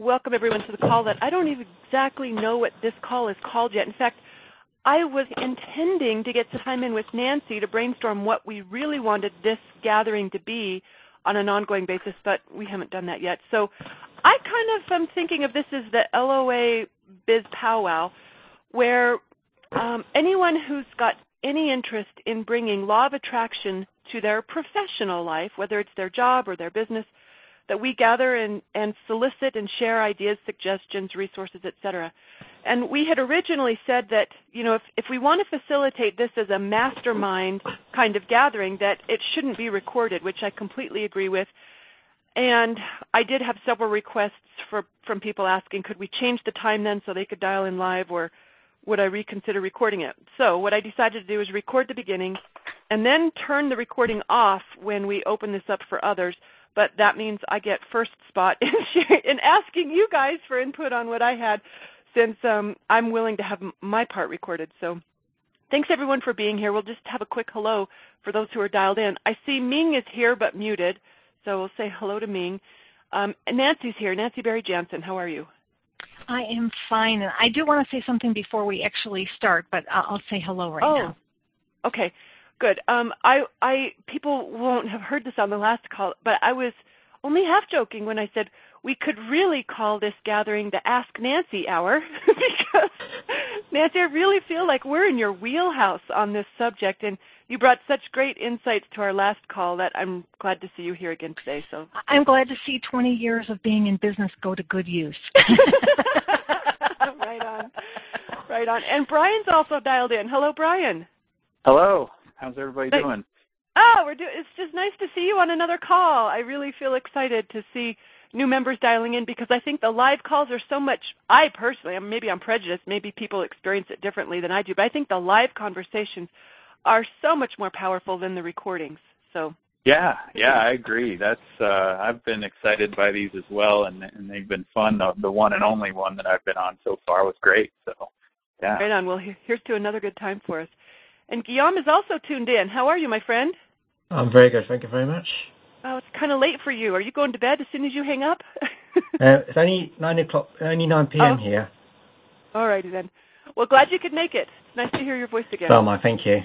Welcome everyone to the call that I don't even exactly know what this call is called yet. In fact, I was intending to get some time in with Nancy to brainstorm what we really wanted this gathering to be on an ongoing basis, but we haven't done that yet. So I kind of am thinking of this as the LOA Biz Powwow, where um, anyone who's got any interest in bringing law of attraction to their professional life, whether it's their job or their business, that we gather and, and solicit and share ideas, suggestions, resources, etc. And we had originally said that, you know, if, if we want to facilitate this as a mastermind kind of gathering, that it shouldn't be recorded, which I completely agree with. And I did have several requests for, from people asking, could we change the time then so they could dial in live or would I reconsider recording it? So what I decided to do is record the beginning and then turn the recording off when we open this up for others but that means I get first spot in, in asking you guys for input on what I had since um, I'm willing to have my part recorded. So thanks everyone for being here. We'll just have a quick hello for those who are dialed in. I see Ming is here but muted, so we'll say hello to Ming. Um, Nancy's here. Nancy Berry Jansen, how are you? I am fine, and I do want to say something before we actually start, but I'll say hello right oh. now. Okay. Good. Um, I, I, people won't have heard this on the last call, but I was only half joking when I said we could really call this gathering the Ask Nancy Hour because Nancy, I really feel like we're in your wheelhouse on this subject, and you brought such great insights to our last call that I'm glad to see you here again today. So I'm glad to see 20 years of being in business go to good use. right on, right on. And Brian's also dialed in. Hello, Brian. Hello. How's everybody doing? Oh, we're doing. It's just nice to see you on another call. I really feel excited to see new members dialing in because I think the live calls are so much. I personally, maybe I'm prejudiced. Maybe people experience it differently than I do, but I think the live conversations are so much more powerful than the recordings. So. Yeah, yeah, I agree. That's uh I've been excited by these as well, and and they've been fun. The, the one and only one that I've been on so far was great. So, yeah. Right on. Well, here's to another good time for us. And Guillaume is also tuned in. How are you, my friend? I'm very good. Thank you very much. Oh, it's kind of late for you. Are you going to bed as soon as you hang up? uh, it's only nine o'clock. Only nine p.m. Oh. here. All righty then. Well, glad you could make it. It's nice to hear your voice again. So my thank you.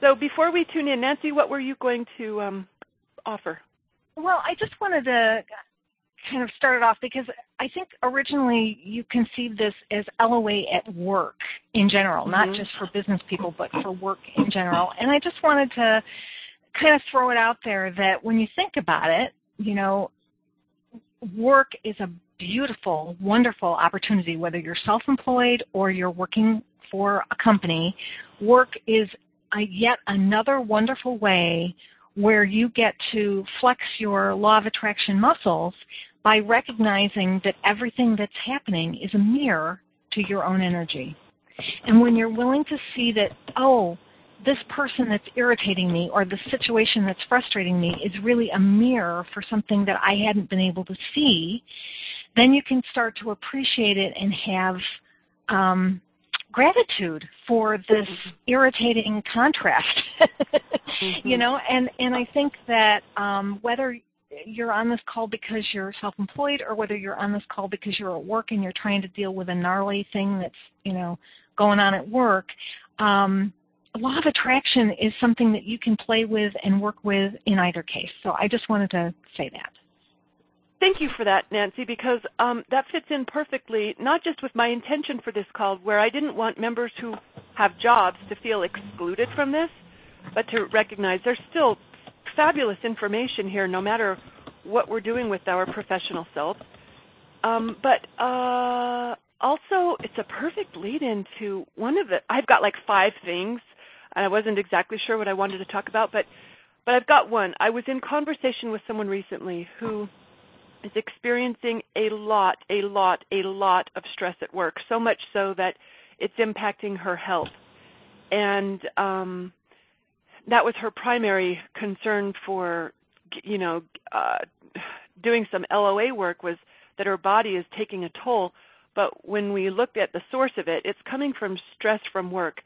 So before we tune in, Nancy, what were you going to um, offer? Well, I just wanted to kind of start it off because I think originally you conceived this as LOA at work in general, mm-hmm. not just for business people, but for work in general. And I just wanted to kind of throw it out there that when you think about it, you know, work is a beautiful, wonderful opportunity, whether you're self employed or you're working for a company. Work is a, yet another wonderful way where you get to flex your law of attraction muscles by recognizing that everything that's happening is a mirror to your own energy. And when you're willing to see that, oh, this person that's irritating me or the situation that's frustrating me is really a mirror for something that I hadn't been able to see, then you can start to appreciate it and have um, gratitude for this irritating contrast. mm-hmm. You know, and and I think that um, whether you're on this call because you're self-employed or whether you're on this call because you're at work and you're trying to deal with a gnarly thing that's you know going on at work um, law of attraction is something that you can play with and work with in either case. So i just wanted to say that. Thank you for that nancy because um, that fits in perfectly not just with my intention for this call where i didn't want members who have jobs to feel excluded from this but to recognize there's still fabulous information here, no matter what we're doing with our professional self. Um, but uh, also, it's a perfect lead into one of the. I've got like five things, and I wasn't exactly sure what I wanted to talk about, but but I've got one. I was in conversation with someone recently who is experiencing a lot, a lot, a lot of stress at work, so much so that it's impacting her health. And um that was her primary concern for you know uh doing some LOA work was that her body is taking a toll. But when we looked at the source of it it's coming from stress from work.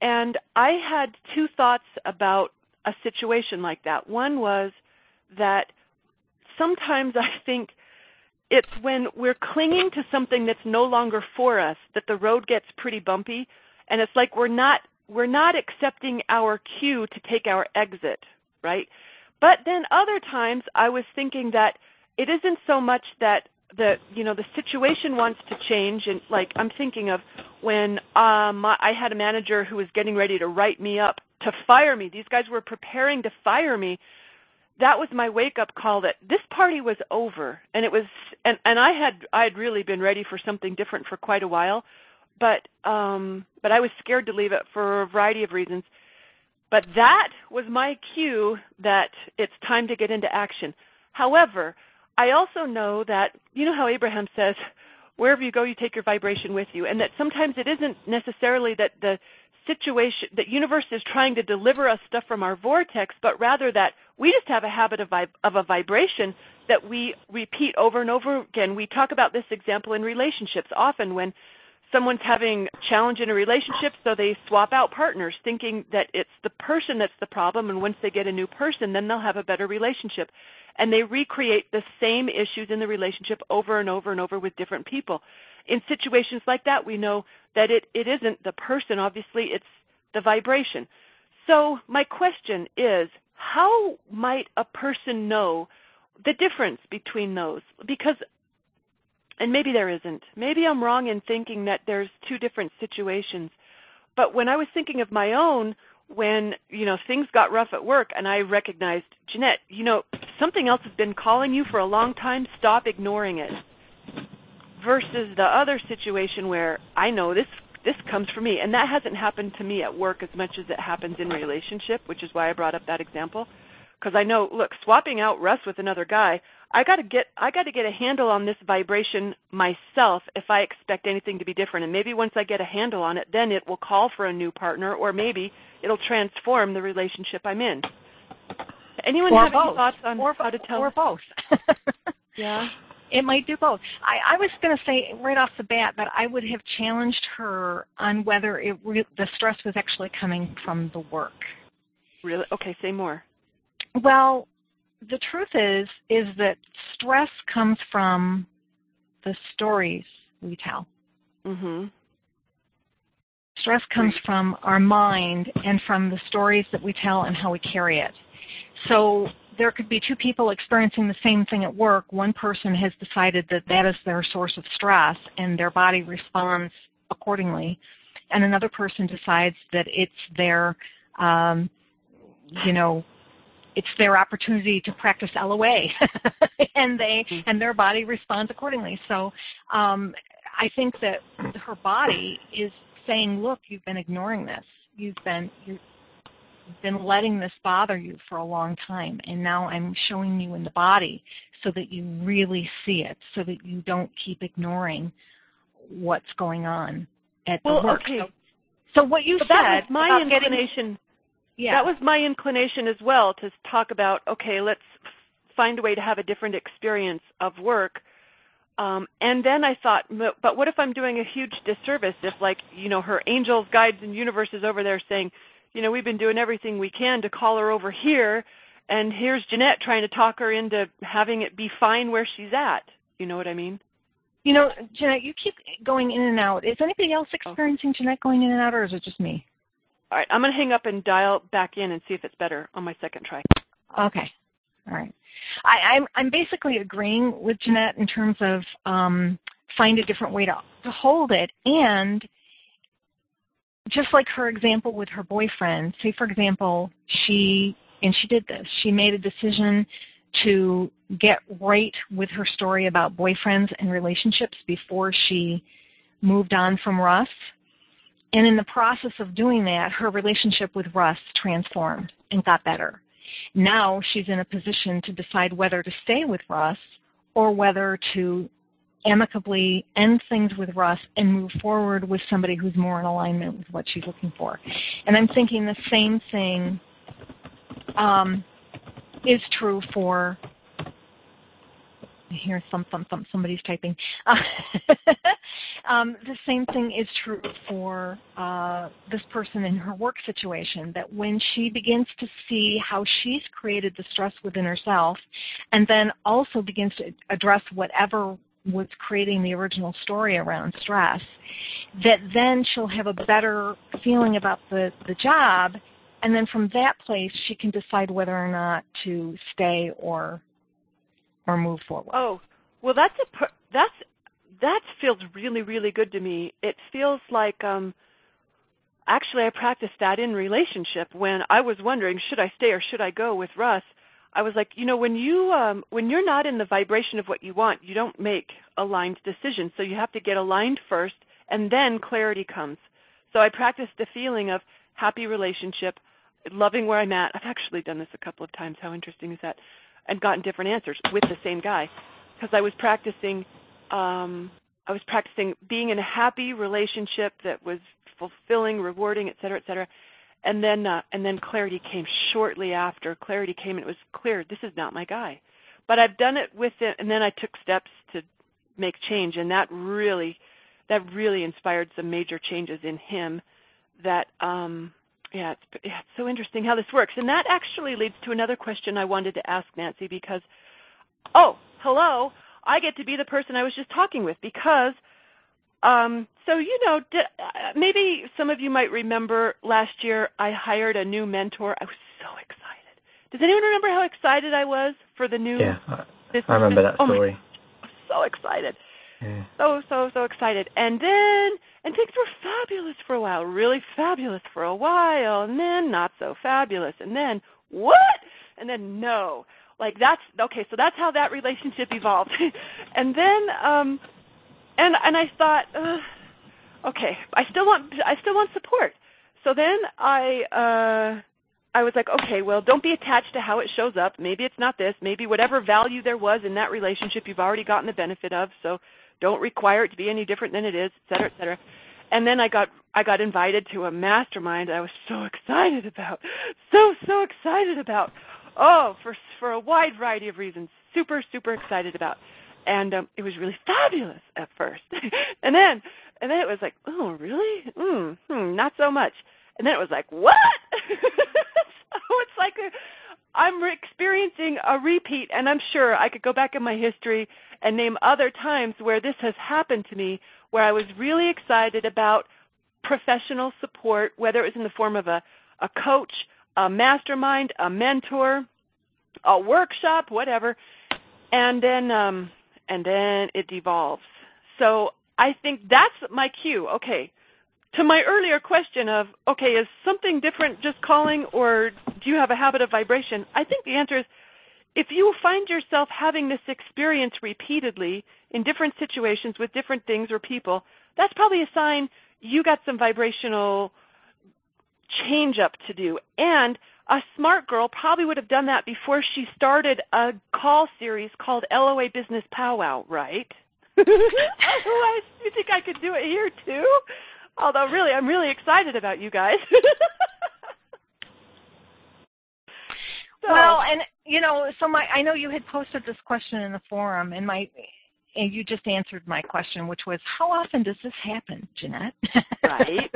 And i had two thoughts about a situation like that. One was that sometimes i think it's when we're clinging to something that's no longer for us that the road gets pretty bumpy and it's like we're not we're not accepting our cue to take our exit right? But then other times i was thinking that it isn't so much that the you know the situation wants to change. And like i'm thinking of when um i had a manager who was getting ready to write me up to fire me. These guys were preparing to fire me. That was my wake up call that this party was over. And it was and and i had i had really been ready for something different for quite a while but um but i was scared to leave it for a variety of reasons but that was my cue that it's time to get into action however I also know that, you know how Abraham says, wherever you go, you take your vibration with you, and that sometimes it isn't necessarily that the situation, that universe is trying to deliver us stuff from our vortex, but rather that we just have a habit of, vib- of a vibration that we repeat over and over again. We talk about this example in relationships often when someone's having a challenge in a relationship so they swap out partners thinking that it's the person that's the problem and once they get a new person then they'll have a better relationship and they recreate the same issues in the relationship over and over and over with different people. In situations like that, we know that it, it isn't the person, obviously, it's the vibration. So, my question is how might a person know the difference between those? Because, and maybe there isn't. Maybe I'm wrong in thinking that there's two different situations. But when I was thinking of my own, when you know things got rough at work and i recognized jeanette you know something else has been calling you for a long time stop ignoring it versus the other situation where i know this this comes from me and that hasn't happened to me at work as much as it happens in relationship which is why i brought up that example because i know look swapping out russ with another guy I got to get I got to get a handle on this vibration myself if I expect anything to be different. And maybe once I get a handle on it, then it will call for a new partner, or maybe it'll transform the relationship I'm in. Anyone or have both. any thoughts on or, how to tell? Or both. yeah. It might do both. I, I was going to say right off the bat that I would have challenged her on whether it re- the stress was actually coming from the work. Really? Okay, say more. Well, the truth is is that stress comes from the stories we tell. Mhm. Stress comes from our mind and from the stories that we tell and how we carry it. So there could be two people experiencing the same thing at work. One person has decided that that is their source of stress and their body responds accordingly. And another person decides that it's their, um, you know, it's their opportunity to practice LOA, and they Mm-hmm. and their body responds accordingly. So um, I think that her body is saying, "Look, you've been ignoring this. You've been you've been letting this bother you for a long time, and now I'm showing you in the body so that you really see it, so that you don't keep ignoring what's going on at Well, the work." okay. So, so what you But said that was my about getting- inclination. Yeah. That was my inclination as well to talk about. Okay, let's find a way to have a different experience of work. Um, and then I thought, but what if I'm doing a huge disservice if, like, you know, her angels, guides, and universes over there saying, you know, we've been doing everything we can to call her over here, and here's Jeanette trying to talk her into having it be fine where she's at. You know what I mean? You know, Jeanette, you keep going in and out. Is anybody else experiencing Jeanette going in and out, or is it just me? All right, I'm going to hang up and dial back in and see if it's better on my second try. Okay. All right. I, I'm I'm basically agreeing with Jeanette in terms of um, find a different way to to hold it, and just like her example with her boyfriend. Say, for example, she and she did this. She made a decision to get right with her story about boyfriends and relationships before she moved on from Russ. And in the process of doing that, her relationship with Russ transformed and got better. Now she's in a position to decide whether to stay with Russ or whether to amicably end things with Russ and move forward with somebody who's more in alignment with what she's looking for. And I'm thinking the same thing um, is true for. Hear thump, thump, thump. Somebody's typing. Um, the same thing is true for uh, this person in her work situation. That when she begins to see how she's created the stress within herself, and then also begins to address whatever was creating the original story around stress, that then she'll have a better feeling about the, the job, and then from that place she can decide whether or not to stay or or move forward. Oh, well, that's a that's that feels really really good to me. It feels like um actually I practiced that in relationship when I was wondering should I stay or should I go with Russ. I was like, you know, when you um, when you're not in the vibration of what you want, you don't make aligned decisions. So you have to get aligned first, and then clarity comes. So I practiced the feeling of happy relationship, loving where I'm at. I've actually done this a couple of times. How interesting is that? And gotten different answers with the same guy, because I was practicing. Um, I was practicing being in a happy relationship that was fulfilling, rewarding, et cetera, et cetera and then uh, and then clarity came shortly after. Clarity came, and it was clear this is not my guy. But I've done it with it, and then I took steps to make change, and that really that really inspired some major changes in him. That um, yeah, it's, yeah, it's so interesting how this works, and that actually leads to another question I wanted to ask Nancy because oh hello, I get to be the person I was just talking with because um, so you know, uh, maybe some of you might remember last year I hired a new mentor. I was so excited. Does anyone remember how excited I was for the new? Yeah, I, I remember that story. Oh so excited. So so so excited. And then and things were fabulous for a while, really fabulous for a while, and then not so fabulous, and then what? And then no. Like that's okay. So that's how that relationship evolved. and then um and and I thought, uh, okay, I still want I still want support. So then I uh I was like, okay, well, don't be attached to how it shows up. Maybe it's not this. Maybe whatever value there was in that relationship, you've already gotten the benefit of. So don't require it to be any different than it is, et cetera, et cetera. And then I got I got invited to a mastermind I was so excited about, so so excited about. Oh, for for a wide variety of reasons, super super excited about and um, it was really fabulous at first, and then and then it was like, oh really? Mm, hmm, not so much. And then it was like, what? so it's like a, I'm experiencing a repeat, and I'm sure I could go back in my history and name other times where this has happened to me, where I was really excited about professional support, whether it was in the form of a, a coach, a mastermind, a mentor, a workshop, whatever. And then um and then it devolves. So I think that's my cue. Okay. To my earlier question of, okay, is something different just calling or do you have a habit of vibration? I think the answer is if you find yourself having this experience repeatedly in different situations with different things or people, that's probably a sign you got some vibrational change up to do. And a smart girl probably would have done that before she started a call series called LOA Business Powwow, right? Otherwise, you think I could do it here too? Although, really, I'm really excited about you guys. so. Well, and you know, so my I know you had posted this question in the forum, and my and you just answered my question, which was, how often does this happen, Jeanette? right.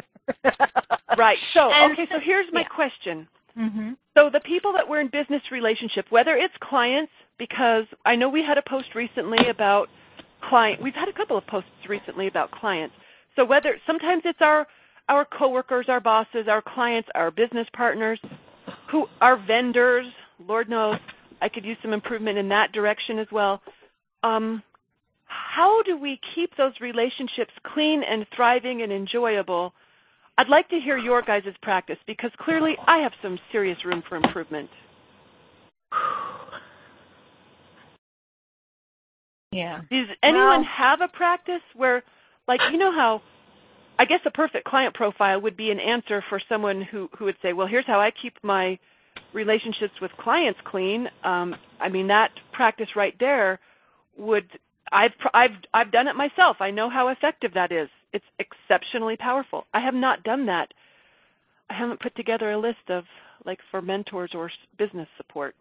right. So, and, okay, so here's my yeah. question. Mm-hmm. So the people that we're in business relationship, whether it's clients, because I know we had a post recently about client. We've had a couple of posts recently about clients. So whether sometimes it's our our coworkers, our bosses, our clients, our business partners, who our vendors. Lord knows, I could use some improvement in that direction as well. Um, how do we keep those relationships clean and thriving and enjoyable I'd like to hear your guys' practice because clearly I have some serious room for improvement. Yeah. Does anyone well, have a practice where, like, you know how, I guess a perfect client profile would be an answer for someone who who would say, well, here's how I keep my relationships with clients clean, um, I mean that practice right there would I've I've I've done it myself. I know how effective that is. It's exceptionally powerful. I have not done that. I haven't put together a list of like for mentors or business support.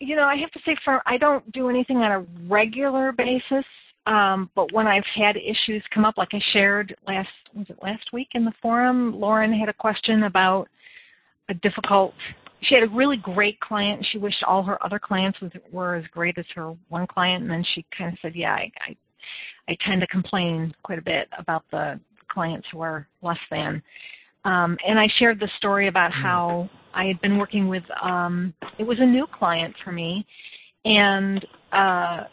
You know, I have to say for I don't do anything on a regular basis. Um, but when I've had issues come up, like I shared last was it last week in the forum, Lauren had a question about a difficult she had a really great client. And she wished all her other clients was, were as great as her one client. And then she kind of said yeah I, I i tend to complain quite a bit about the clients who are less than. Um, and i shared the story about mm. how i had been working with um, it was a new client for me. And uh,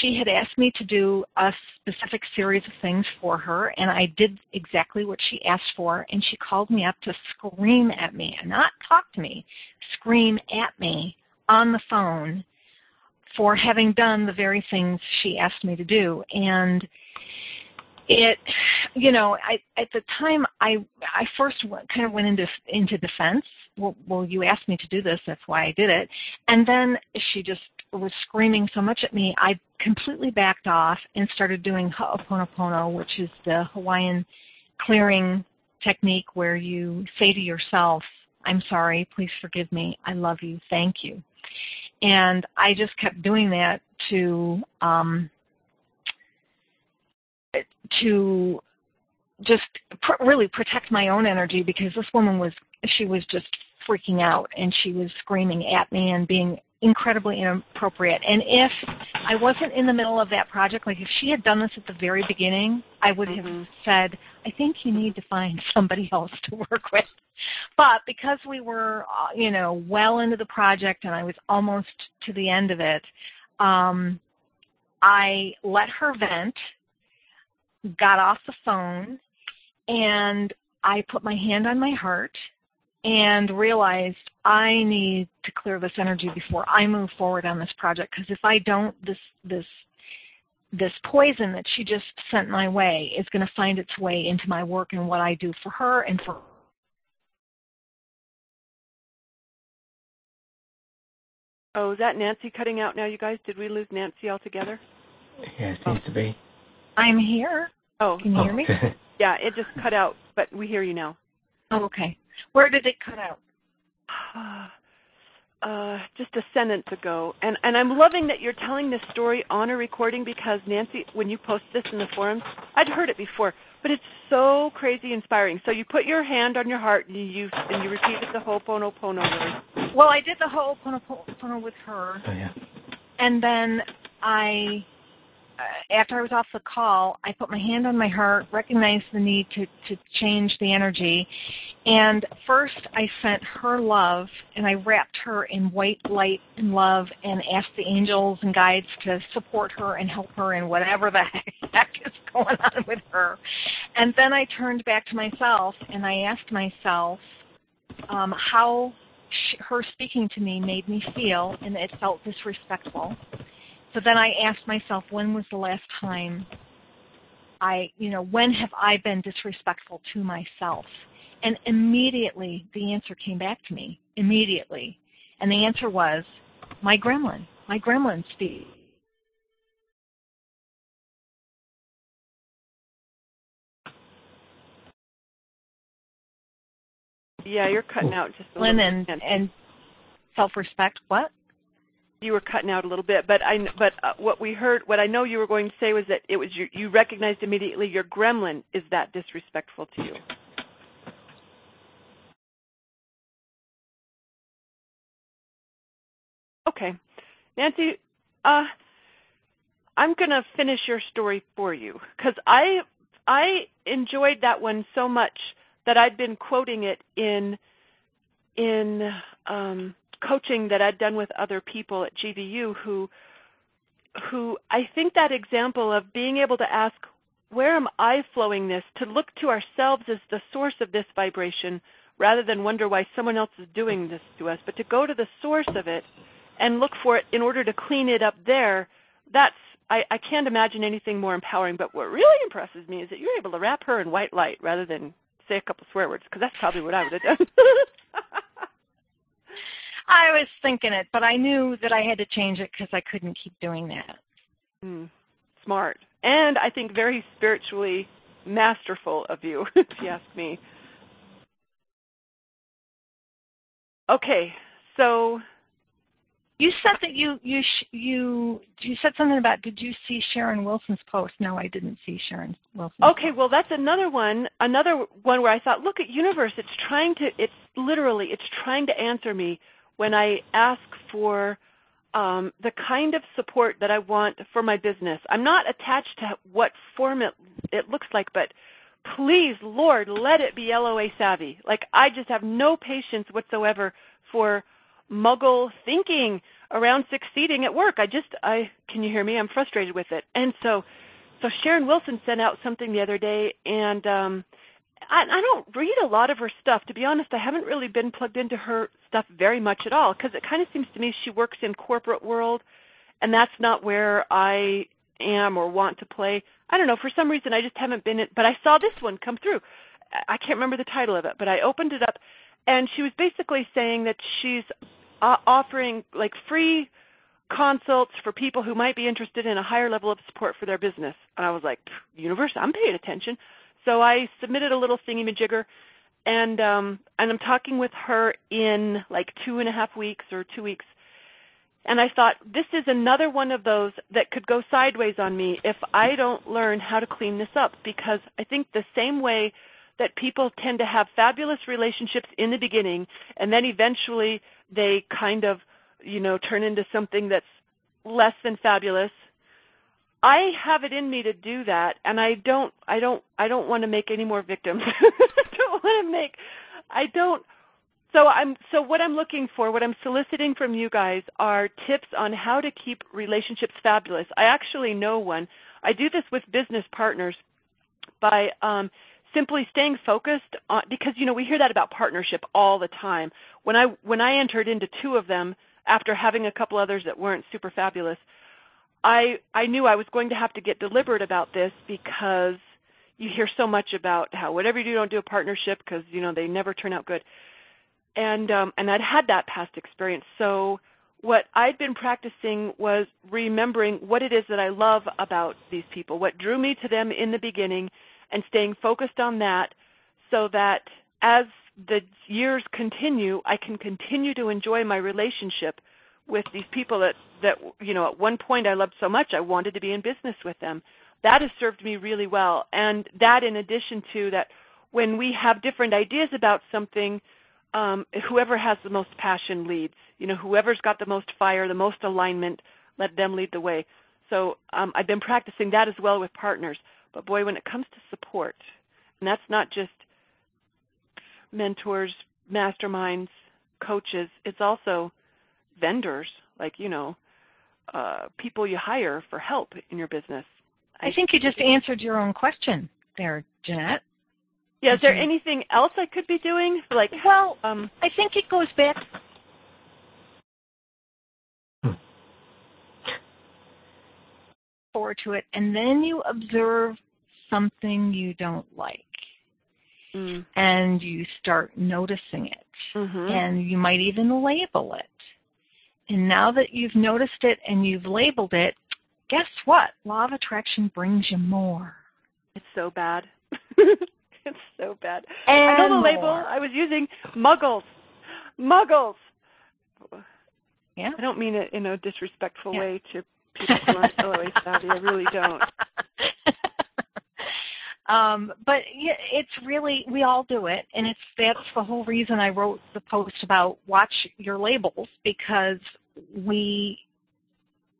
she had asked me to do a specific series of things for her, and I did exactly what she asked for. And she called me up to scream at me, and not talk to me, scream at me on the phone for having done the very things she asked me to do. And it you know i at the time i i first kind of went into into defense. Well, well you asked me to do this that's why i did it. And then she just was screaming so much at me i completely backed off and started doing ho'oponopono which is the hawaiian clearing technique where you say to yourself i'm sorry please forgive me i love you thank you. And i just kept doing that to um to just pr- really protect my own energy because this woman was she was just freaking out and she was screaming at me and being incredibly inappropriate. And if I wasn't in the middle of that project, like if she had done this at the very beginning, I would have mm-hmm. said, I think you need to find somebody else to work with. But because we were, uh, you know, well into the project and I was almost to the end of it, um, I let her vent got off the phone and I put my hand on my heart and realized I need to clear this energy before I move forward on this project because if I don't this this this poison that she just sent my way is going to find its way into my work and what I do for her and for Oh, is that Nancy cutting out now, you guys? Did we lose Nancy altogether? Yeah, it seems oh. to be. I'm here. Oh, can you hear me? yeah, it just cut out, but we hear you now. Oh, okay. Where did it cut out? Uh, just a sentence ago, and and I'm loving that you're telling this story on a recording because Nancy, when you post this in the forums, I'd heard it before, but it's so crazy inspiring. So you put your hand on your heart and you and you repeated the Ho'oponopono word. Well, I did the Ho'oponopono with her, oh, yeah. and then I after I was off the call, I put my hand on my heart, recognized the need to, to change the energy. And first, I sent her love and I wrapped her in white light and love and asked the angels and guides to support her and help her in whatever the heck is going on with her. And then I turned back to myself and I asked myself um, how she, her speaking to me made me feel, and it felt disrespectful. So then I asked myself, when was the last time I, you know, when have I been disrespectful to myself? And immediately the answer came back to me. Immediately. And the answer was my gremlin. My gremlin Steve. Yeah, you're cutting out just a little and, and self-respect. What? You were cutting out a little bit, but I but uh, what we heard, what I know you were going to say was that it was you, you recognized immediately your gremlin is that disrespectful to you. Okay, Nancy, uh, I'm to finish your story for you because I I enjoyed that one so much that I'd been quoting it in in um, coaching that I'd done with other people at GVU who who I think that example of being able to ask where am I flowing this to look to ourselves as the source of this vibration rather than wonder why someone else is doing this to us but to go to the source of it and look for it in order to clean it up there that's I, I can't imagine anything more empowering. But what really impresses me is that you're able to wrap her in white light rather than say a couple swear words because that's probably what I would have done I was thinking it, but I knew that I had to change it because I couldn't keep doing that. Mm, smart. And I think very spiritually masterful of you, if you ask me. Okay, so you said that you you you you said something about did you see Sharon Wilson's post? No, I didn't see Sharon Wilson. Okay, well that's another one, another one where I thought, look at universe, it's trying to it's literally it's trying to answer me when I ask for um, the kind of support that I want for my business. I'm not attached to what form it, it looks like, but please, Lord, let it be LOA savvy. Like I just have no patience whatsoever for muggle thinking around succeeding at work. I just I can you hear me? I'm frustrated with it. And so so Sharon Wilson sent out something the other day and um I, I don't read a lot of her stuff. To be honest, I haven't really been plugged into her stuff very much at all because it kind of seems to me she works in corporate world, and that's not where I am or want to play. I don't know. For some reason, I just haven't been. In, but I saw this one come through. I can't remember the title of it, but I opened it up, and she was basically saying that she's uh, offering like free consults for people who might be interested in a higher level of support for their business. And I was like, universe, I'm paying attention. So I submitted a little thingy-majigger, and um, and I'm talking with her in like two and a half weeks or two weeks. And I thought this is another one of those that could go sideways on me if I don't learn how to clean this up because I think the same way that people tend to have fabulous relationships in the beginning and then eventually they kind of, you know, turn into something that's less than fabulous I have it in me to do that, and I don't, I don't, I don't want to make any more victims. I don't want to make, I don't. So I'm, so what I'm looking for, what I'm soliciting from you guys are tips on how to keep relationships fabulous. I actually know one. I do this with business partners by um, simply staying focused on because you know we hear that about partnership all the time. When I when I entered into two of them after having a couple others that weren't super fabulous I I knew I was going to have to get deliberate about this because you hear so much about how whatever you do, don't do a partnership because you know they never turn out good. And um, and I'd had that past experience. So what I'd been practicing was remembering what it is that I love about these people, what drew me to them in the beginning, and staying focused on that, so that as the years continue, I can continue to enjoy my relationship with these people that that you know at one point I loved so much I wanted to be in business with them. That has served me really well, and that in addition to that, when we have different ideas about something, um, whoever has the most passion leads. You know, whoever's got the most fire, the most alignment, let them lead the way. So um, I've been practicing that as well with partners. But boy, when it comes to support, and that's not just mentors, masterminds, coaches, it's also vendors, like you know, uh, people you hire for help in your business. I, I think you just answered your own question there, Jeanette. Yeah, is there mm-hmm. anything else I could be doing? Like, well, um, I think it goes back. Hmm. Forward to it, and then you observe something you don't like, mm. and you start noticing it, mm-hmm. and you might even label it. And now that you've noticed it and you've labeled it, guess what? Law of attraction brings you more. It's so bad. it's so bad. And I know the more. label I was using muggles. Muggles. Yeah. I don't mean it in a disrespectful yeah. way to people who aren't savvy. I really don't. Um, but it's really we all do it, and it's that's the whole reason I wrote the post about watch your labels because we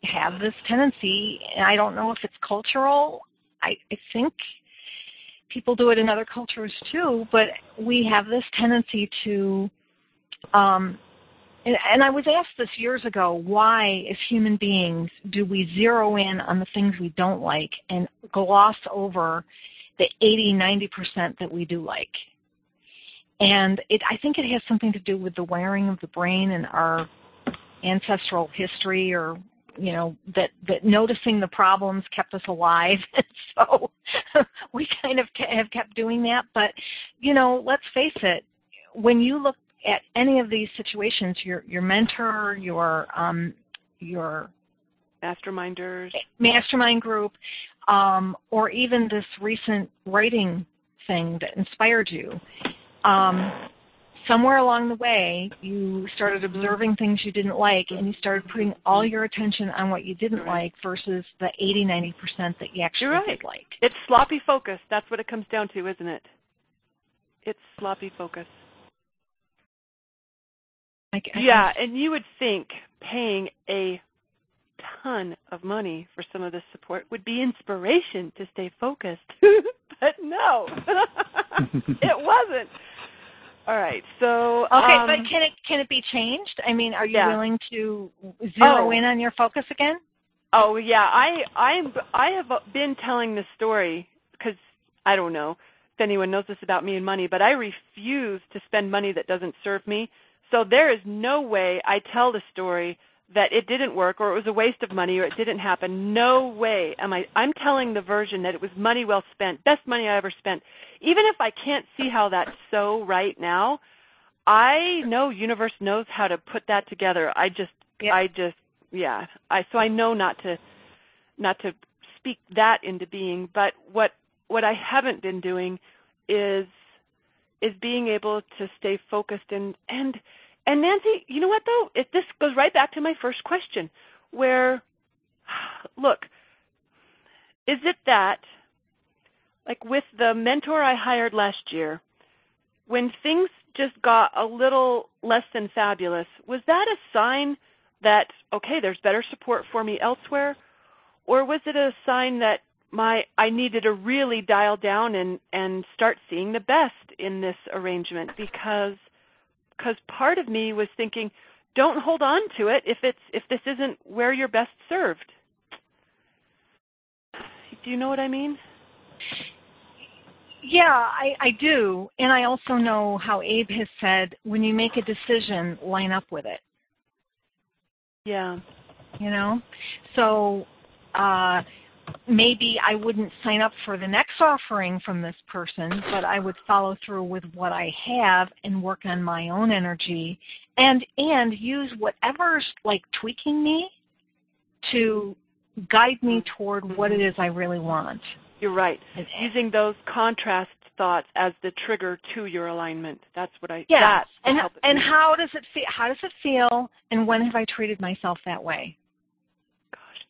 have this tendency, and I don't know if it's cultural. I, I think people do it in other cultures too, but we have this tendency to um, and, and, I was asked this years ago why, as human beings, do we zero in on the things we don't like and gloss over the 80, 90% that we do like. And it, I think it has something to do with the wiring of the brain and our ancestral history or you know that that noticing the problems kept us alive. And so we kind of have kept doing that. But you know let's face it when you look at any of these situations, your your mentor, your um, your masterminders, mastermind group, um, or even this recent writing thing that inspired you. Um, somewhere along the way, you started observing things you didn't like, and you started putting all your attention on what you didn't like versus the 80, 90 percent that you actually You're right. did like. It's sloppy focus. That's what it comes down to, isn't it? It's sloppy focus. Like, I Yeah, and you would think paying a ton of money for some of this support would be inspiration to stay focused. but no, it wasn't. All right, so Okay, um, but can it can it be changed? I mean, are you yeah. willing to zero Oh. in on your focus again? Oh yeah, I I'm I have been telling this story because I don't know if anyone knows this about me and money, but I refuse to spend money that doesn't serve me. So there is no way I tell the story that it didn't work or it was a waste of money or it didn't happen. No way am I I'm telling the version that it was money well spent, best money I ever spent. Even if I can't see how that's so right now, I know universe knows how to put that together. I just Yep. I just yeah. I so I know not to not to speak that into being, but what what I haven't been doing is is being able to stay focused and and and Nancy, you know what though? It this goes right back to my first question where look, is it that like with the mentor I hired last year, when things just got a little less than fabulous, was that a sign that okay, there's better support for me elsewhere, or was it a sign that my I needed to really dial down and and start seeing the best in this arrangement because because part of me was thinking, don't hold on to it if it's if this isn't where you're best served. Do you know what I mean? Yeah, I, I do. And I also know how Abe has said when you make a decision, line up with it. Yeah. You know? So uh maybe I wouldn't sign up for the next offering from this person, but I would follow through with what I have and work on my own energy and and use whatever's like tweaking me to guide me toward what it is I really want. You're right. And- Using those contrast thoughts as the trigger to your alignment. That's what I Yeah. And and how does it feel how does it feel and when have I treated myself that way?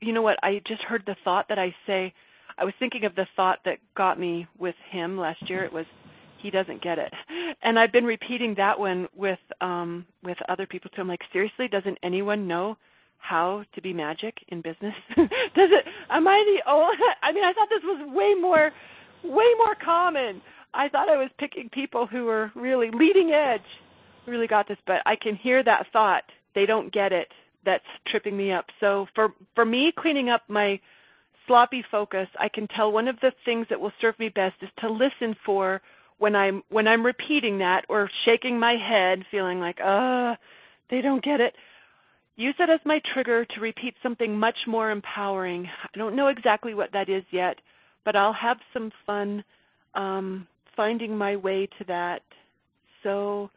You know what? I just heard the thought that I say. I was thinking of the thought that got me with him last year. It was, he doesn't get it, and I've been repeating that one with um with other people too. I'm like, seriously, doesn't anyone know how to be magic in business? Does it? Am I the only? I mean, I thought this was way more, way more common. I thought I was picking people who were really leading edge, really got this, but I can hear that thought. They don't get it that's tripping me up. So for for me cleaning up my sloppy focus, I can tell one of the things that will serve me best is to listen for when I'm when I'm repeating that or shaking my head feeling like, "Uh, they don't get it." Use that as my trigger to repeat something much more empowering. I don't know exactly what that is yet, but I'll have some fun um finding my way to that. So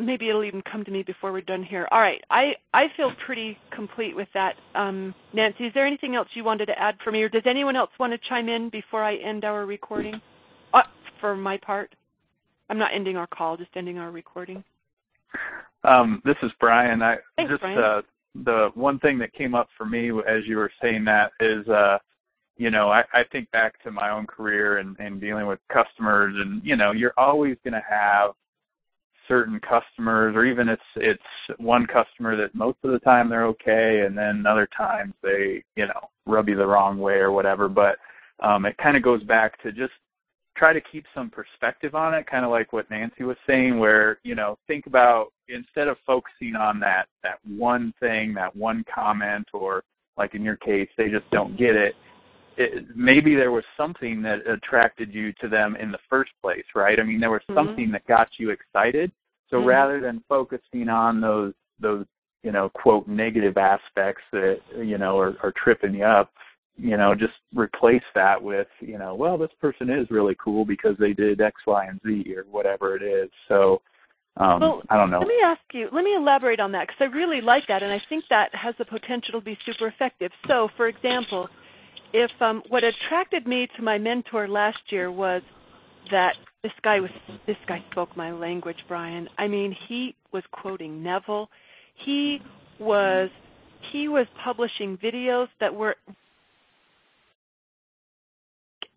maybe it'll even come to me before we're done here. All right, I I feel pretty complete with that. Um, Nancy, is there anything else you wanted to add for me, or does anyone else want to chime in before I end our recording? Uh, for my part, I'm not ending our call, just ending our recording. Um, this is Brian. I Thanks, just Brian. uh the one thing that came up for me as you were saying that is uh you know, I, I think back to my own career and, and dealing with customers and, you know, you're always gonna have certain customers or even it's it's one customer that most of the time they're okay and then other times they, you know, rub you the wrong way or whatever. But um it kinda goes back to just try to keep some perspective on it, kind of like what Nancy was saying, where you know think about instead of focusing on that that one thing, that one comment, or like in your case, they just don't get it. it maybe there was something that attracted you to them in the first place, right? I mean, there was Mhm. something that got you excited. So Mhm. rather than focusing on those those you know quote negative aspects that you know are, are tripping you up, you know, just replace that with, you know, well, this person is really cool because they did X, Y, and Z or whatever it is. So, Um, well, I don't know. Let me ask you. Let me elaborate on that because I really like that, and I think that has the potential to be super effective. So, for example, if um, what attracted me to my mentor last year was that this guy was this guy spoke my language, Brian. I mean, he was quoting Neville. He was he was publishing videos that were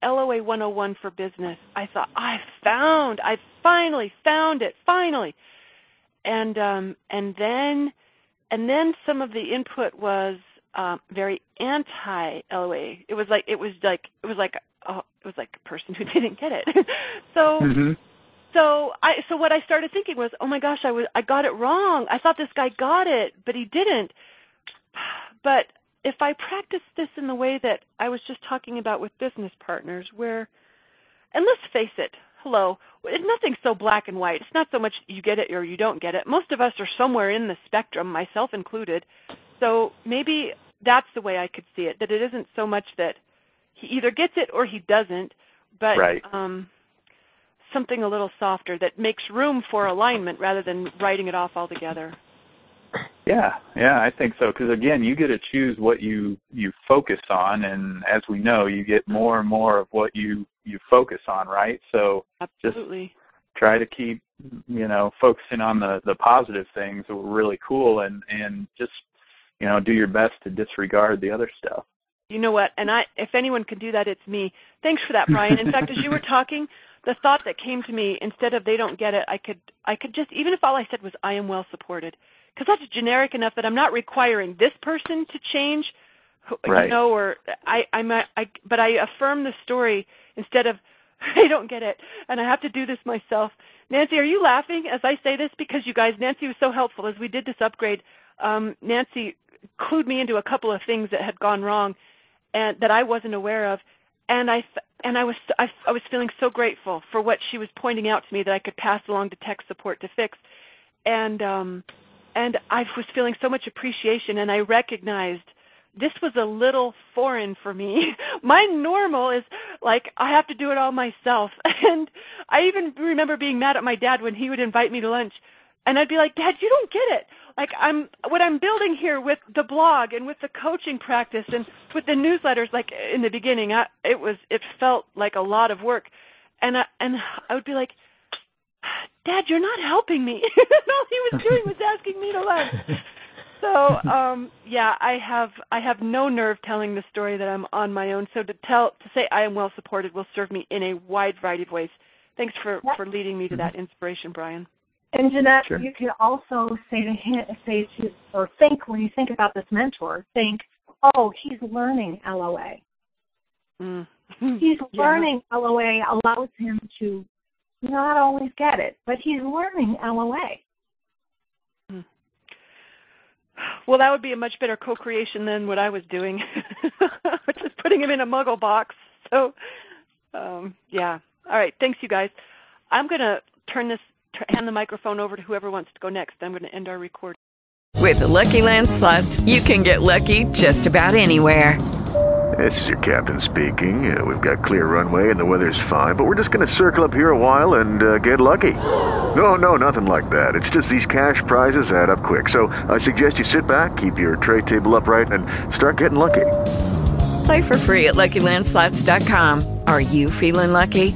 LOA 101 for business. I thought I found, I finally found it, finally. And um and then and then some of the input was um very anti LOA. It was like it was like it was like oh, it was like a person who didn't get it. so hmm so I so what I started thinking was, oh my gosh, I was I got it wrong. I thought this guy got it, but he didn't. But if I practice this in the way that I was just talking about with business partners, where, and let's face it, hello, nothing's so black and white. It's not so much you get it or you don't get it. Most of us are somewhere in the spectrum, myself included. So maybe that's the way I could see it. That it isn't so much that he either gets it or he doesn't, but Right. um, something a little softer that makes room for alignment rather than writing it off altogether. Yeah, yeah, I think so. Because again, you get to choose what you you focus on, and as we know, you get more and more of what you you focus on, right? So Absolutely. try to keep you know focusing on the the positive things that were really cool, and and just you know do your best to disregard the other stuff. You know what? And I, if anyone can do that, it's me. Thanks for that, Brian. In fact, as you were talking, the thought that came to me instead of they don't get it, I could, I could just even if all I said was I am well supported, because that's generic enough that I'm not requiring this person to change, Right. you know, or I, I'm, a, I, but I affirm the story instead of I don't get it, and I have to do this myself. Nancy, are you laughing as I say this? Because you guys, Nancy was so helpful as we did this upgrade. Um, Nancy clued me into a couple of things that had gone wrong, and that I wasn't aware of, and I and I was I, I was feeling so grateful for what she was pointing out to me that I could pass along to tech support to fix, and um, and I was feeling so much appreciation, and I recognized this was a little foreign for me. My normal is like I have to do it all myself. And I even remember being mad at my dad when he would invite me to lunch. And I'd be like, "Dad, you don't get it. Like I'm what I'm building here with the blog and with the coaching practice and with the newsletters like in the beginning, I, it was it felt like a lot of work. And I, and I would be like, "Dad, you're not helping me." all he was doing was asking me to lunch so um yeah i have i have no nerve telling the story that i'm on my own. So to tell to say i am well supported will serve me in a wide variety of ways. Thanks for for leading me to that inspiration brian And Jeanette, Sure. you could also say to him, say to, or think when you think about this mentor, think, oh, he's learning LOA. mm. He's Yeah. learning LOA allows him to not always get it, but he's learning LOA. well that would be a much better co-creation than what i was doing which is putting him in a muggle box so um yeah all right thanks you guys i'm going to turn this t- hand the microphone over to whoever wants to go next i'm going to end our recording With the Lucky Land slots, you can get lucky just about anywhere. This is your captain speaking. Uh, we've got clear runway and the weather's fine, but we're just going to circle up here a while and uh, get lucky. No, no, nothing like that. It's just these cash prizes add up quick. So I suggest you sit back, keep your tray table upright, and start getting lucky. Play for free at LuckyLandSlots.com. Are you feeling lucky?